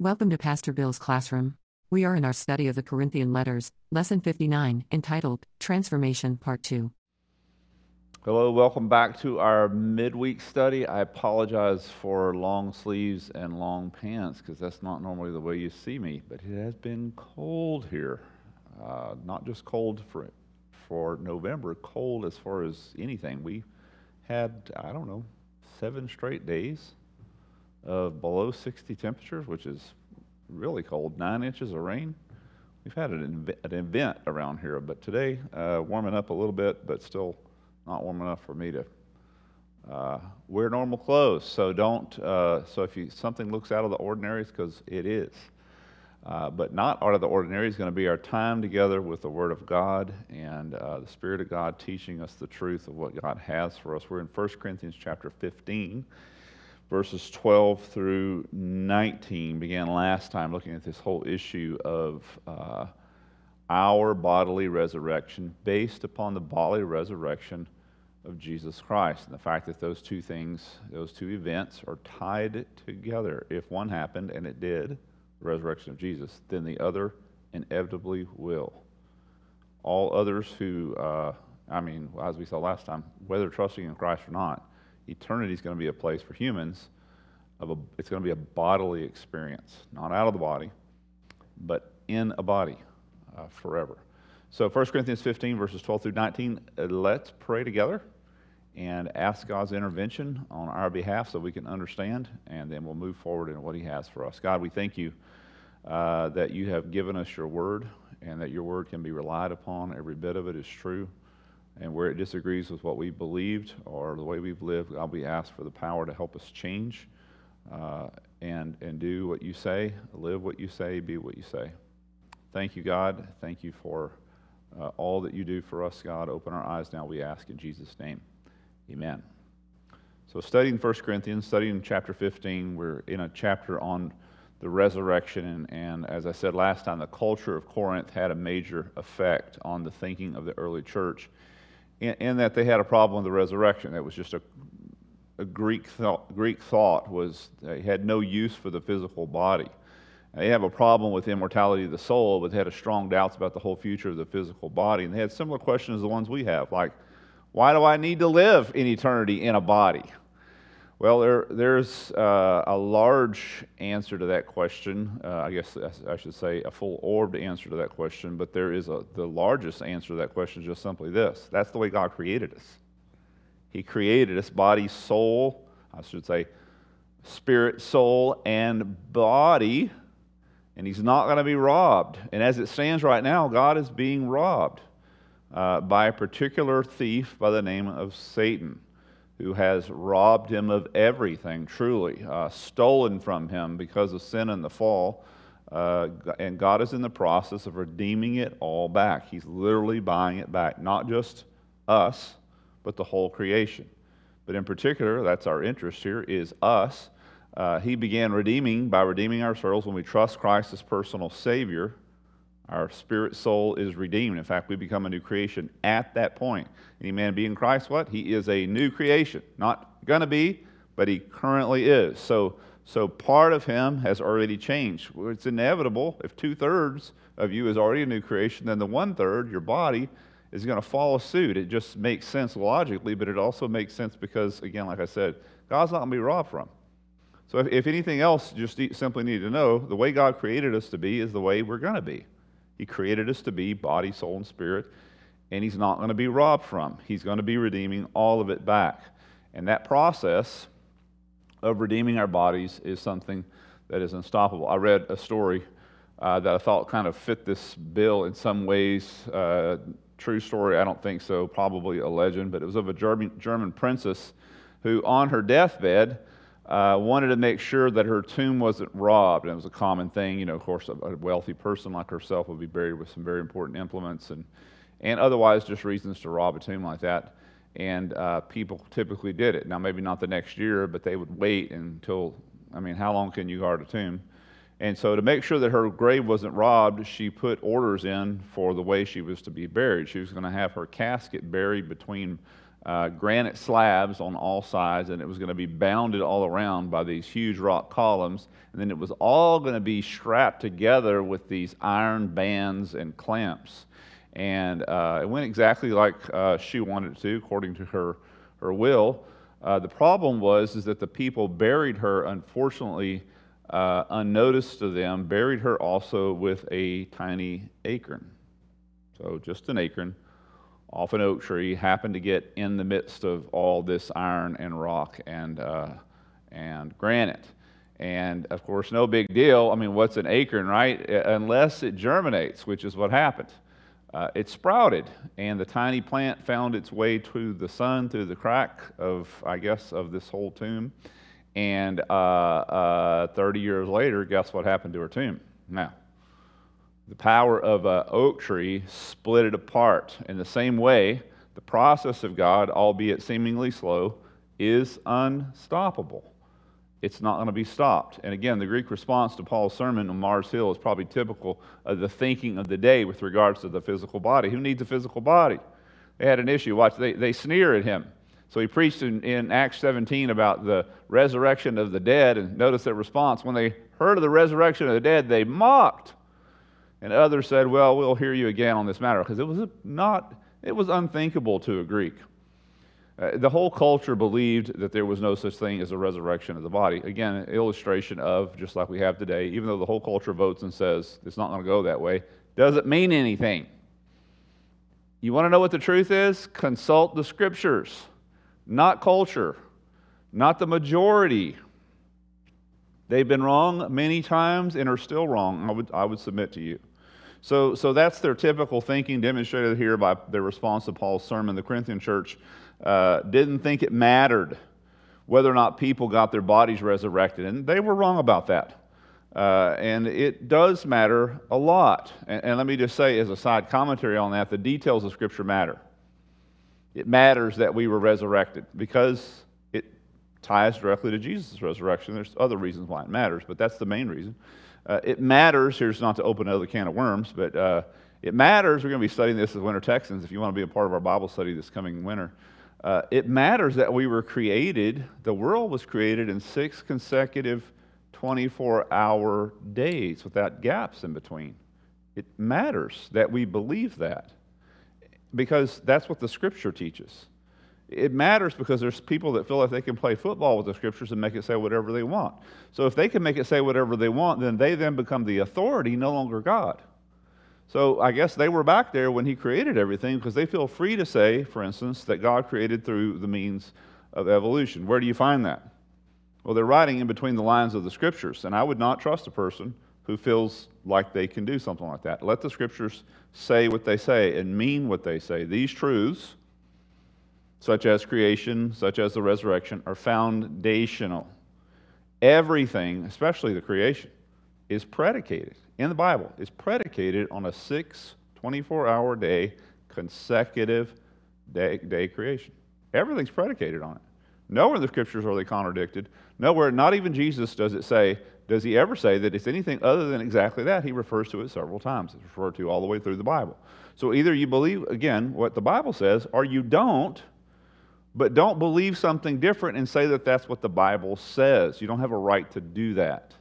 Welcome to Pastor Bill's classroom. We are in our study of the Corinthian letters, lesson 59, entitled Transformation Part 2. Hello, welcome back to our midweek study. I apologize for long sleeves and long pants because that's not normally the way you see me, but it has been cold here. Uh, not just cold for, for November, cold as far as anything. We had, I don't know, seven straight days of below 60 temperatures, which is really cold, nine inches of rain. We've had an, an event around here, but today, uh, warming up a little bit, but still not warm enough for me to uh, wear normal clothes. So don't, uh, so if you, something looks out of the ordinary, it's because it is. Uh, but not out of the ordinary is going to be our time together with the Word of God and uh, the Spirit of God teaching us the truth of what God has for us. We're in 1 Corinthians chapter 15 verses 12 through 19 began last time looking at this whole issue of uh, our bodily resurrection based upon the bodily resurrection of Jesus Christ and the fact that those two things, those two events, are tied together. If one happened, and it did, the resurrection of Jesus, then the other inevitably will. All others who, uh, I mean, as we saw last time, whether trusting in Christ or not, eternity is going to be a place for humans of a, it's going to be a bodily experience not out of the body but in a body uh, forever. So 1 corinthians 15 verses 12 through 19 uh, let's pray together and ask god's intervention on our behalf so we can understand and then we'll move forward in what he has for us. God we thank you uh, that you have given us your word and that your word can be relied upon. Every bit of it is true and where it disagrees with what we believed or the way we've lived, God, we ask for the power to help us change uh, and, and do what you say, live what you say, be what you say. Thank you, God. Thank you for uh, all that you do for us, God. Open our eyes now, we ask in Jesus' name. Amen. So, studying 1 Corinthians, studying chapter 15, we're in a chapter on the resurrection. And, and, as I said last time, the culture of Corinth had a major effect on the thinking of the early church in, in that they had a problem with the resurrection. That was just a, a Greek, thought, Greek thought was they had no use for the physical body. They have a problem with immortality of the soul, but they had strong doubts about the whole future of the physical body. And they had similar questions as the ones we have, like, why do I need to live in eternity in a body? Well, there, there's uh, a large answer to that question. Uh, I guess I should say a full orbed answer to that question, but there is a, the largest answer to that question is just simply this that's the way God created us. He created us body, soul, I should say spirit, soul, and body, and He's not going to be robbed. And as it stands right now, God is being robbed uh, by a particular thief by the name of Satan who has robbed him of everything, truly, uh, stolen from him because of sin and the fall. Uh, and God is in the process of redeeming it all back. He's literally buying it back, not just us, but the whole creation. But in particular, that's our interest here, is us. Uh, he began redeeming by redeeming our souls when we trust Christ as personal Savior our spirit soul is redeemed. In fact, we become a new creation at that point. Any man be in Christ, what? He is a new creation. Not going to be, but he currently is. So, so part of him has already changed. It's inevitable. If two thirds of you is already a new creation, then the one third, your body, is going to follow suit. It just makes sense logically, but it also makes sense because, again, like I said, God's not going to be robbed from. So if, if anything else, just simply need to know the way God created us to be is the way we're going to be. He created us to be body, soul, and spirit, and He's not going to be robbed from. He's going to be redeeming all of it back. And that process of redeeming our bodies is something that is unstoppable. I read a story uh, that I thought kind of fit this bill in some ways. Uh, true story, I don't think so, probably a legend, but it was of a German, German princess who, on her deathbed, uh, wanted to make sure that her tomb wasn't robbed. And it was a common thing. You know, of course, a, a wealthy person like herself would be buried with some very important implements and, and otherwise just reasons to rob a tomb like that. And uh, people typically did it. Now, maybe not the next year, but they would wait until, I mean, how long can you guard a tomb? And so, to make sure that her grave wasn't robbed, she put orders in for the way she was to be buried. She was going to have her casket buried between uh, granite slabs on all sides, and it was going to be bounded all around by these huge rock columns. And then it was all going to be strapped together with these iron bands and clamps. And uh, it went exactly like uh, she wanted it to, according to her, her will. Uh, the problem was is that the people buried her, unfortunately, uh, unnoticed to them, buried her also with a tiny acorn. So just an acorn off an oak tree, happened to get in the midst of all this iron and rock and, uh, and granite. And of course, no big deal. I mean, what's an acorn, right? Unless it germinates, which is what happened. Uh, it sprouted, and the tiny plant found its way to the sun through the crack of, I guess, of this whole tomb. And uh, uh, 30 years later, guess what happened to her tomb? Now, the power of an oak tree split it apart. In the same way, the process of God, albeit seemingly slow, is unstoppable. It's not going to be stopped. And again, the Greek response to Paul's sermon on Mars Hill is probably typical of the thinking of the day with regards to the physical body. Who needs a physical body? They had an issue. Watch, they, they sneer at him. So he preached in, in Acts 17 about the resurrection of the dead, and notice their response. When they heard of the resurrection of the dead, they mocked. And others said, Well, we'll hear you again on this matter, because it was not, it was unthinkable to a Greek. Uh, the whole culture believed that there was no such thing as a resurrection of the body. Again, an illustration of, just like we have today, even though the whole culture votes and says it's not going to go that way, doesn't mean anything. You want to know what the truth is? Consult the scriptures, not culture, not the majority. They've been wrong many times and are still wrong, I would, I would submit to you. So, so that's their typical thinking demonstrated here by their response to Paul's sermon. The Corinthian church uh, didn't think it mattered whether or not people got their bodies resurrected, and they were wrong about that. Uh, and it does matter a lot. And, and let me just say, as a side commentary on that, the details of Scripture matter. It matters that we were resurrected because it ties directly to Jesus' resurrection. There's other reasons why it matters, but that's the main reason. Uh, it matters, here's not to open another can of worms, but uh, it matters. We're going to be studying this as Winter Texans if you want to be a part of our Bible study this coming winter. Uh, it matters that we were created, the world was created in six consecutive 24 hour days without gaps in between. It matters that we believe that because that's what the scripture teaches. It matters because there's people that feel like they can play football with the scriptures and make it say whatever they want. So if they can make it say whatever they want, then they then become the authority, no longer God. So I guess they were back there when he created everything because they feel free to say, for instance, that God created through the means of evolution. Where do you find that? Well, they're writing in between the lines of the scriptures, and I would not trust a person who feels like they can do something like that. Let the scriptures say what they say and mean what they say. These truths such as creation, such as the resurrection, are foundational. Everything, especially the creation, is predicated in the Bible, is predicated on a six, 24 hour day, consecutive day, day creation. Everything's predicated on it. Nowhere in the scriptures are they contradicted. Nowhere, not even Jesus does it say, does he ever say that it's anything other than exactly that? He refers to it several times. It's referred to all the way through the Bible. So either you believe, again, what the Bible says, or you don't, but don't believe something different and say that that's what the Bible says. You don't have a right to do that.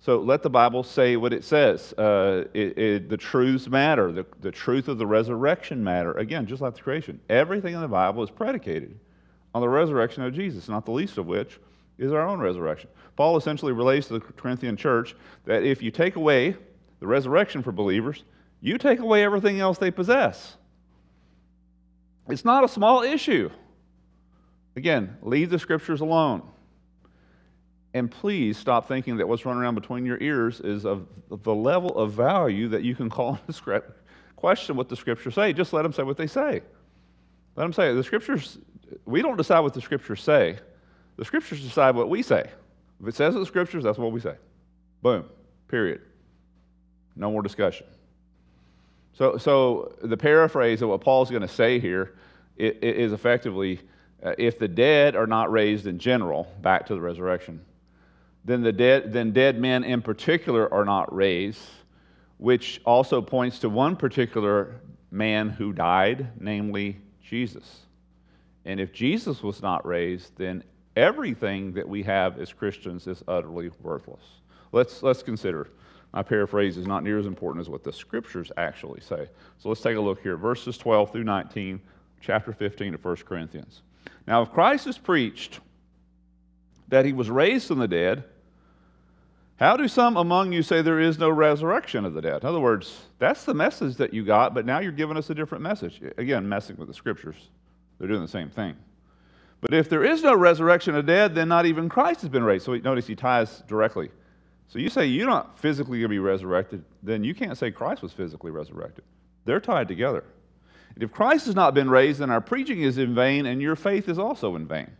So let the Bible say what it says. Uh, it, it, the truths matter. The, the truth of the resurrection matter. Again, just like the creation. Everything in the Bible is predicated on the resurrection of Jesus, not the least of which is our own resurrection. Paul essentially relates to the Corinthian church that if you take away the resurrection for believers, you take away everything else they possess. It's not a small issue. Again, leave the scriptures alone. And please stop thinking that what's running around between your ears is of the level of value that you can call script, question what the scriptures say. Just let them say what they say. Let them say it. The scriptures, we don't decide what the scriptures say. The scriptures decide what we say. If it says in the scriptures, that's what we say. Boom. Period. No more discussion. So, so the paraphrase of what Paul's going to say here is effectively Uh, if the dead are not raised in general, back to the resurrection, then, the dead, then dead men in particular are not raised, which also points to one particular man who died, namely Jesus. And if Jesus was not raised, then everything that we have as Christians is utterly worthless. Let's, let's consider. My paraphrase is not near as important as what the scriptures actually say. So let's take a look here. Verses 12 through 19, chapter 15 of 1 Corinthians. Now, if Christ is preached that he was raised from the dead, how do some among you say there is no resurrection of the dead? In other words, that's the message that you got, but now you're giving us a different message. Again, messing with the scriptures. They're doing the same thing. But if there is no resurrection of the dead, then not even Christ has been raised. So notice he ties directly. So you say you're not physically going to be resurrected, then you can't say Christ was physically resurrected. They're tied together. If Christ has not been raised, then our preaching is in vain, and your faith is also in vain.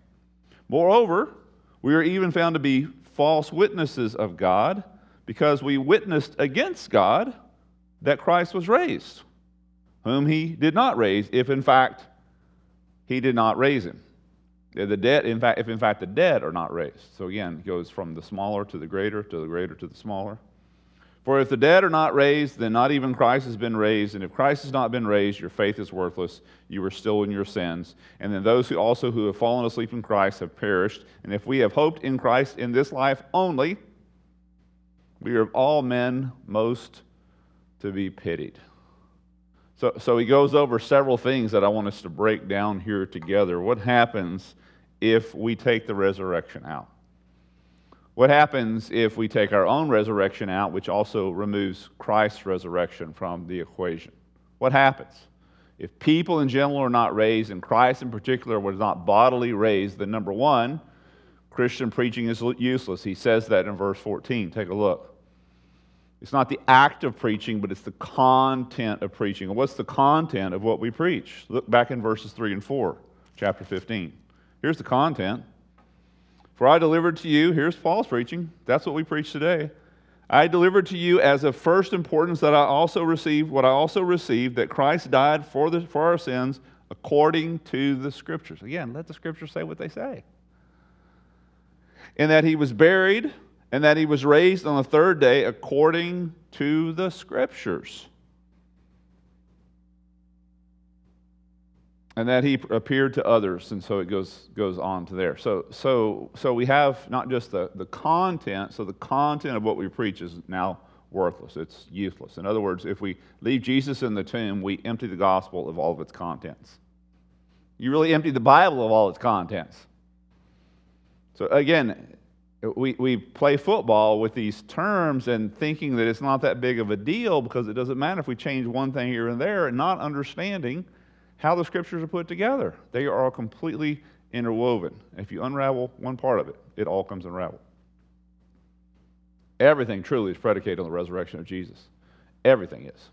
Moreover, we are even found to be false witnesses of God because we witnessed against God that Christ was raised, whom he did not raise, if in fact he did not raise him. The dead, in fact, if in fact the dead are not raised. So again, it goes from the smaller to the greater, to the greater to the smaller. For if the dead are not raised, then not even Christ has been raised. And if Christ has not been raised, your faith is worthless. You are still in your sins. And then those who also who have fallen asleep in Christ have perished. And if we have hoped in Christ in this life only, we are of all men most to be pitied. So, so he goes over several things that I want us to break down here together. What happens if we take the resurrection out? What happens if we take our own resurrection out, which also removes Christ's resurrection from the equation? What happens? If people in general are not raised, and Christ in particular was not bodily raised, then number one, Christian preaching is useless. He says that in verse 14. Take a look. It's not the act of preaching, but it's the content of preaching. And what's the content of what we preach? Look back in verses 3 and 4, chapter 15. Here's the content for I delivered to you, here's false preaching. That's what we preach today. I delivered to you as of first importance that I also received what I also received that Christ died for, the, for our sins according to the Scriptures. Again, let the Scriptures say what they say. And that he was buried and that he was raised on the third day according to the Scriptures. And that he appeared to others and so it goes goes on to there. So so so we have not just the, the content so the content of what we preach is now worthless. It's useless. In other words if we leave jesus in the tomb we empty the gospel of all of its contents. You really empty the bible of all its contents. So again we, we play football with these terms and thinking that it's not that big of a deal because it doesn't matter if we change one thing here and there and not understanding how the scriptures are put together. They are all completely interwoven. If you unravel one part of it, it all comes unraveled. Everything truly is predicated on the resurrection of Jesus. Everything is.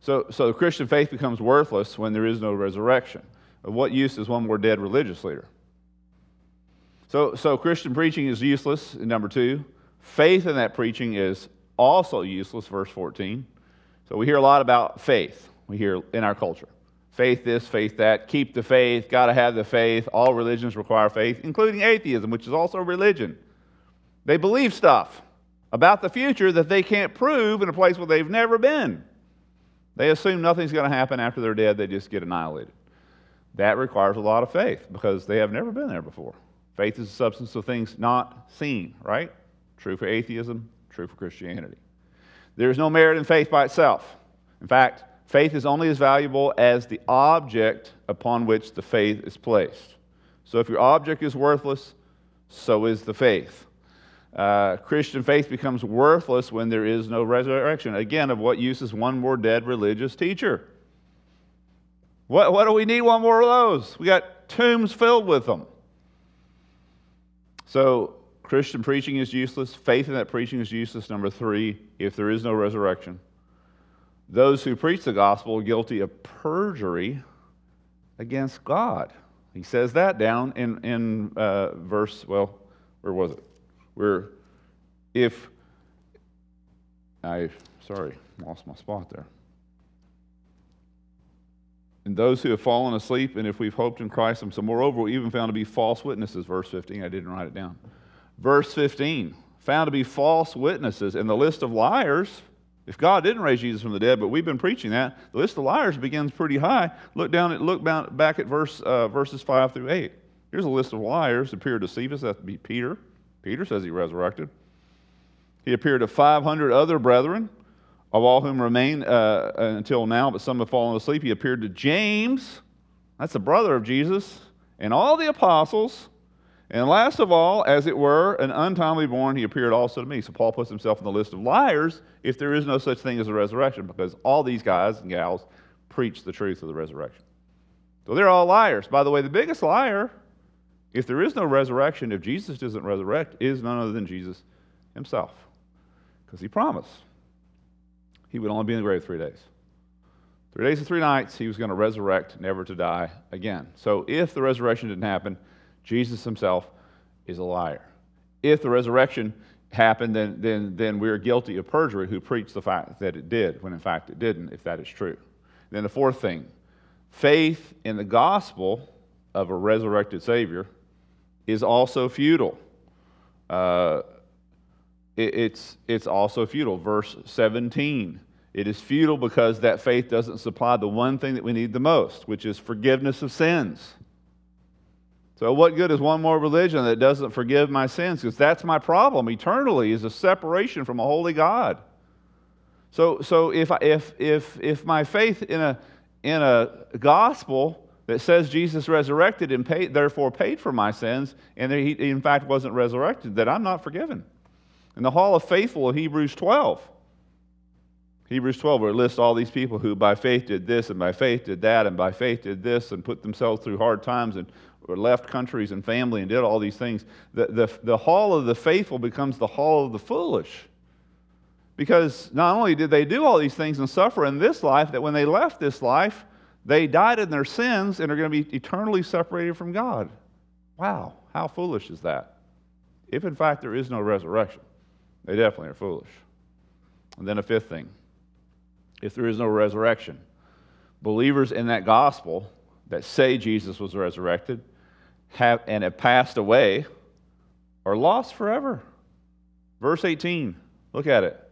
So, so the Christian faith becomes worthless when there is no resurrection. Of what use is one more dead religious leader? So, so Christian preaching is useless, number two. Faith in that preaching is also useless, verse 14. So we hear a lot about faith. We hear in our culture faith this, faith that, keep the faith, got to have the faith. All religions require faith, including atheism, which is also a religion. They believe stuff about the future that they can't prove in a place where they've never been. They assume nothing's going to happen after they're dead, they just get annihilated. That requires a lot of faith because they have never been there before. Faith is the substance of things not seen, right? True for atheism, true for Christianity. There is no merit in faith by itself. In fact, faith is only as valuable as the object upon which the faith is placed. So if your object is worthless, so is the faith. Uh, Christian faith becomes worthless when there is no resurrection. Again, of what use is one more dead religious teacher? What, what do we need one more of those? We got tombs filled with them. So, Christian preaching is useless. Faith in that preaching is useless. Number three, if there is no resurrection. Those who preach the gospel guilty of perjury against God. He says that down in, in uh, verse, well, where was it? Where if, I, sorry, lost my spot there. And those who have fallen asleep, and if we've hoped in Christ, and so moreover, we even found to be false witnesses, verse 15. I didn't write it down. Verse 15, found to be false witnesses. And the list of liars If God didn't raise Jesus from the dead, but we've been preaching that, the list of liars begins pretty high. Look down at look back at verse uh, verses five through eight. Here's a list of liars who appeared to us. That be Peter. Peter says he resurrected. He appeared to 500 other brethren, of all whom remain uh, until now, but some have fallen asleep. He appeared to James, that's the brother of Jesus, and all the apostles. And last of all, as it were, an untimely born, he appeared also to me. So Paul puts himself in the list of liars if there is no such thing as a resurrection, because all these guys and gals preach the truth of the resurrection. So they're all liars. By the way, the biggest liar, if there is no resurrection, if Jesus doesn't resurrect, is none other than Jesus himself. Because he promised he would only be in the grave three days. Three days and three nights, he was going to resurrect, never to die again. So if the resurrection didn't happen, Jesus himself is a liar. If the resurrection happened, then, then, then we're guilty of perjury who preach the fact that it did, when in fact it didn't, if that is true. Then the fourth thing faith in the gospel of a resurrected Savior is also futile. Uh, it, it's, it's also futile. Verse 17 it is futile because that faith doesn't supply the one thing that we need the most, which is forgiveness of sins. So, what good is one more religion that doesn't forgive my sins? Because that's my problem eternally, is a separation from a holy God. So, so if, if, if, if my faith in a, in a gospel that says Jesus resurrected and paid, therefore paid for my sins, and he in fact wasn't resurrected, that I'm not forgiven. In the Hall of Faithful of Hebrews 12, Hebrews 12, where it lists all these people who by faith did this, and by faith did that, and by faith did this, and put themselves through hard times, and left countries and family, and did all these things. The, the, the hall of the faithful becomes the hall of the foolish. Because not only did they do all these things and suffer in this life, that when they left this life, they died in their sins and are going to be eternally separated from God. Wow, how foolish is that? If in fact there is no resurrection, they definitely are foolish. And then a fifth thing if there is no resurrection. Believers in that gospel that say Jesus was resurrected have, and have passed away are lost forever. Verse 18, look at it.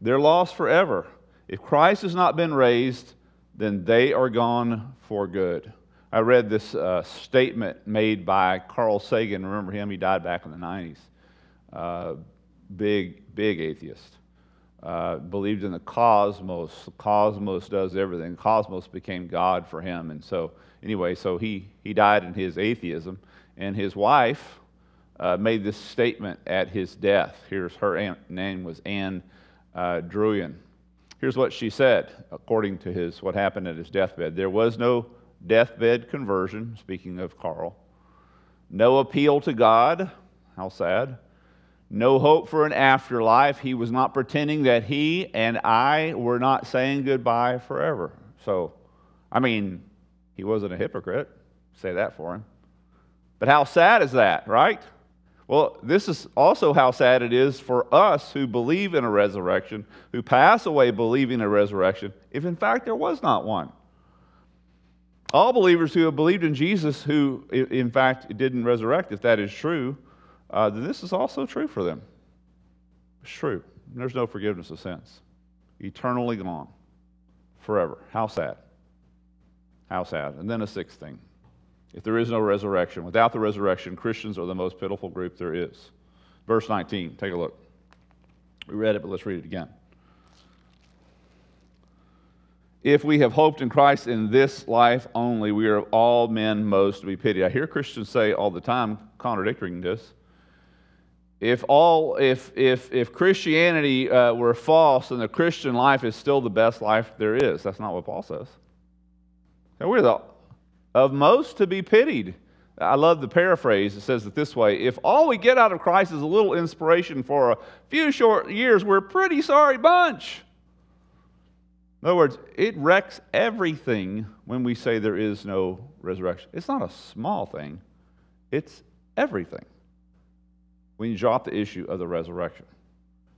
They're lost forever. If Christ has not been raised, then they are gone for good. I read this uh, statement made by Carl Sagan. Remember him? He died back in the 90s. Uh, big, big atheist uh, believed in the cosmos. Cosmos does everything. Cosmos became God for him. And so, anyway, so he, he died in his atheism. And his wife uh, made this statement at his death. Here's her aunt, name was Ann uh, Druyan. Here's what she said, according to his what happened at his deathbed. There was no deathbed conversion, speaking of Carl. No appeal to God. How sad no hope for an afterlife. He was not pretending that he and I were not saying goodbye forever. So, I mean, he wasn't a hypocrite. Say that for him. But how sad is that, right? Well, this is also how sad it is for us who believe in a resurrection, who pass away believing a resurrection, if in fact there was not one. All believers who have believed in Jesus, who in fact didn't resurrect, if that is true, uh, this is also true for them. It's true. There's no forgiveness of sins. Eternally gone. Forever. How sad. How sad. And then a sixth thing. If there is no resurrection, without the resurrection, Christians are the most pitiful group there is. Verse 19, take a look. We read it, but let's read it again. If we have hoped in Christ in this life only, we are of all men most to be pitied. I hear Christians say all the time, contradicting this, if all if if if christianity uh, were false and the christian life is still the best life there is. That's not what paul says. And we're the of most to be pitied. I love the paraphrase. It says it this way if all we get out of christ is a little inspiration for a few short years we're a pretty sorry bunch. In other words it wrecks everything when we say there is no resurrection. It's not a small thing. It's everything when you drop the issue of the resurrection.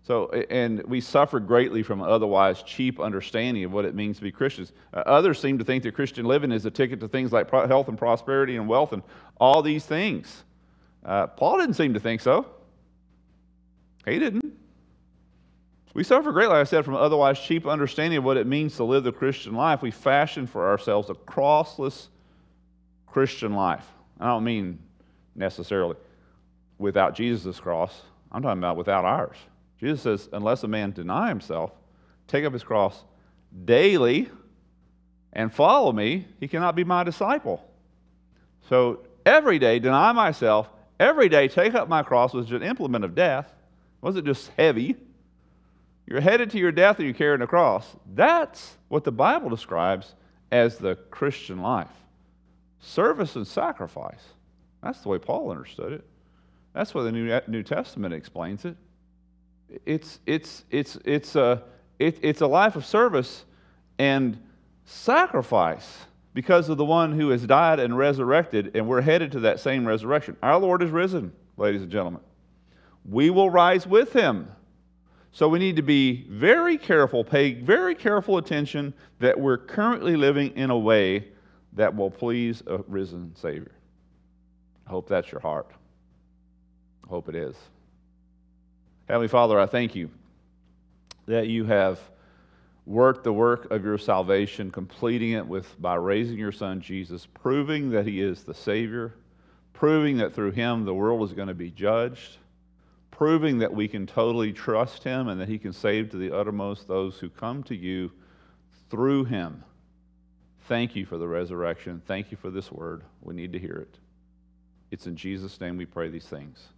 So, and we suffer greatly from otherwise cheap understanding of what it means to be Christians. Uh, others seem to think that Christian living is a ticket to things like health and prosperity and wealth and all these things. Uh, Paul didn't seem to think so. He didn't. We suffer greatly, like I said, from otherwise cheap understanding of what it means to live the Christian life. We fashion for ourselves a crossless Christian life. I don't mean necessarily without Jesus' cross, I'm talking about without ours. Jesus says, unless a man deny himself, take up his cross daily, and follow me, he cannot be my disciple. So every day, deny myself, every day, take up my cross was an implement of death. It wasn't just heavy. You're headed to your death or you're carrying a cross. That's what the Bible describes as the Christian life service and sacrifice. That's the way Paul understood it. That's what the New, New Testament explains it. It's, it's, it's, it's, a, it, it's a life of service and sacrifice because of the one who has died and resurrected, and we're headed to that same resurrection. Our Lord is risen, ladies and gentlemen. We will rise with him. So we need to be very careful, pay very careful attention that we're currently living in a way that will please a risen Savior. I hope that's your heart. Hope it is. Heavenly Father, I thank you that you have worked the work of your salvation, completing it with by raising your son Jesus, proving that he is the Savior, proving that through him the world is going to be judged, proving that we can totally trust him and that he can save to the uttermost those who come to you through him. Thank you for the resurrection. Thank you for this word. We need to hear it. It's in Jesus' name we pray these things.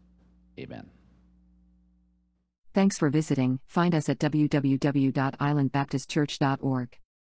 Amen. Thanks for visiting. Find us at www.islandbaptistchurch.org.